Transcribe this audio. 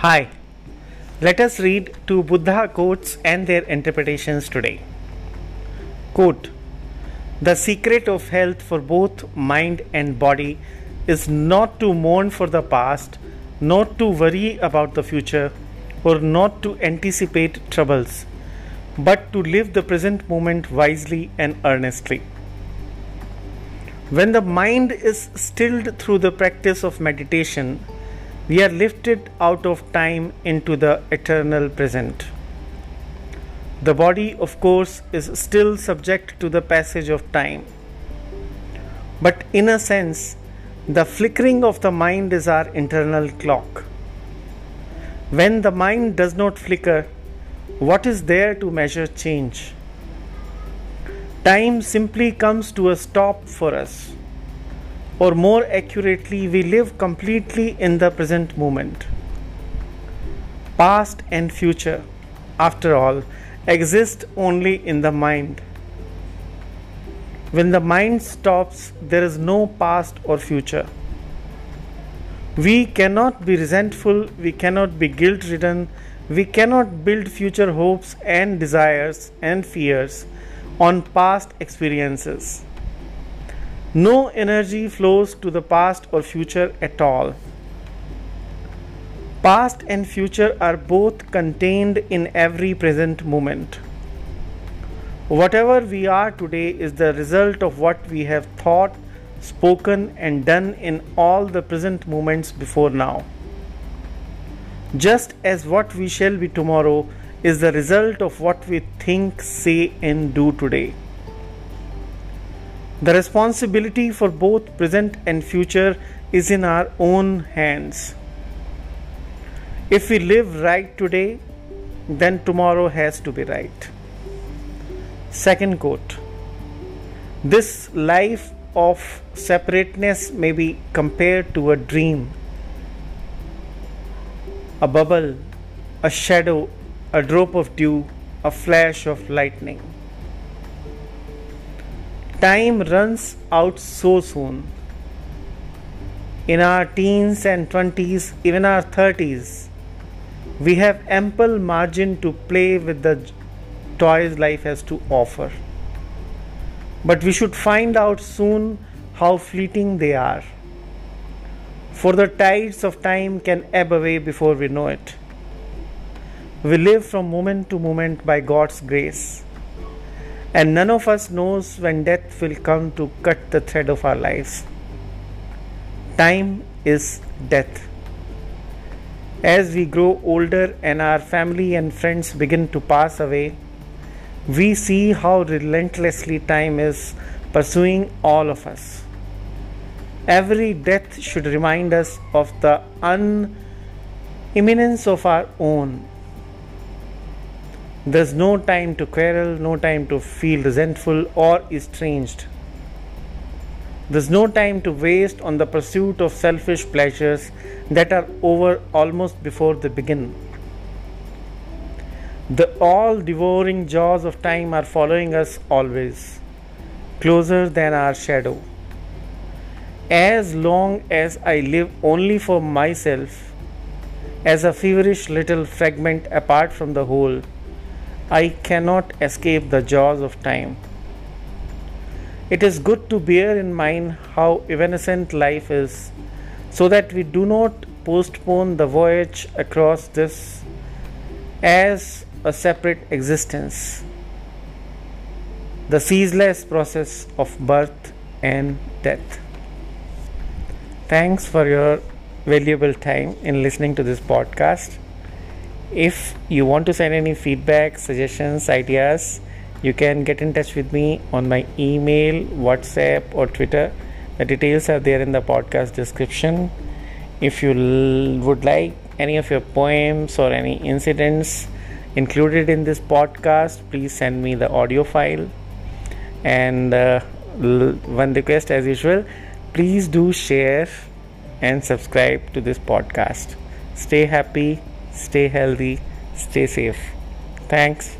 Hi, let us read two Buddha quotes and their interpretations today. Quote The secret of health for both mind and body is not to mourn for the past, not to worry about the future, or not to anticipate troubles, but to live the present moment wisely and earnestly. When the mind is stilled through the practice of meditation, we are lifted out of time into the eternal present. The body, of course, is still subject to the passage of time. But in a sense, the flickering of the mind is our internal clock. When the mind does not flicker, what is there to measure change? Time simply comes to a stop for us or more accurately, we live completely in the present moment. Past and future, after all, exist only in the mind. When the mind stops, there is no past or future. We cannot be resentful, we cannot be guilt ridden, we cannot build future hopes and desires and fears on past experiences. No energy flows to the past or future at all. Past and future are both contained in every present moment. Whatever we are today is the result of what we have thought, spoken, and done in all the present moments before now. Just as what we shall be tomorrow is the result of what we think, say, and do today. The responsibility for both present and future is in our own hands. If we live right today, then tomorrow has to be right. Second quote This life of separateness may be compared to a dream, a bubble, a shadow, a drop of dew, a flash of lightning. Time runs out so soon. In our teens and 20s, even our 30s, we have ample margin to play with the toys life has to offer. But we should find out soon how fleeting they are. For the tides of time can ebb away before we know it. We live from moment to moment by God's grace and none of us knows when death will come to cut the thread of our lives. Time is death. As we grow older and our family and friends begin to pass away, we see how relentlessly time is pursuing all of us. Every death should remind us of the unimminence of our own there's no time to quarrel, no time to feel resentful or estranged. There's no time to waste on the pursuit of selfish pleasures that are over almost before they begin. The all devouring jaws of time are following us always, closer than our shadow. As long as I live only for myself, as a feverish little fragment apart from the whole, I cannot escape the jaws of time. It is good to bear in mind how evanescent life is, so that we do not postpone the voyage across this as a separate existence, the ceaseless process of birth and death. Thanks for your valuable time in listening to this podcast. If you want to send any feedback, suggestions, ideas, you can get in touch with me on my email, WhatsApp, or Twitter. The details are there in the podcast description. If you l- would like any of your poems or any incidents included in this podcast, please send me the audio file. And uh, l- one request, as usual, please do share and subscribe to this podcast. Stay happy, stay healthy, stay safe. Thanks.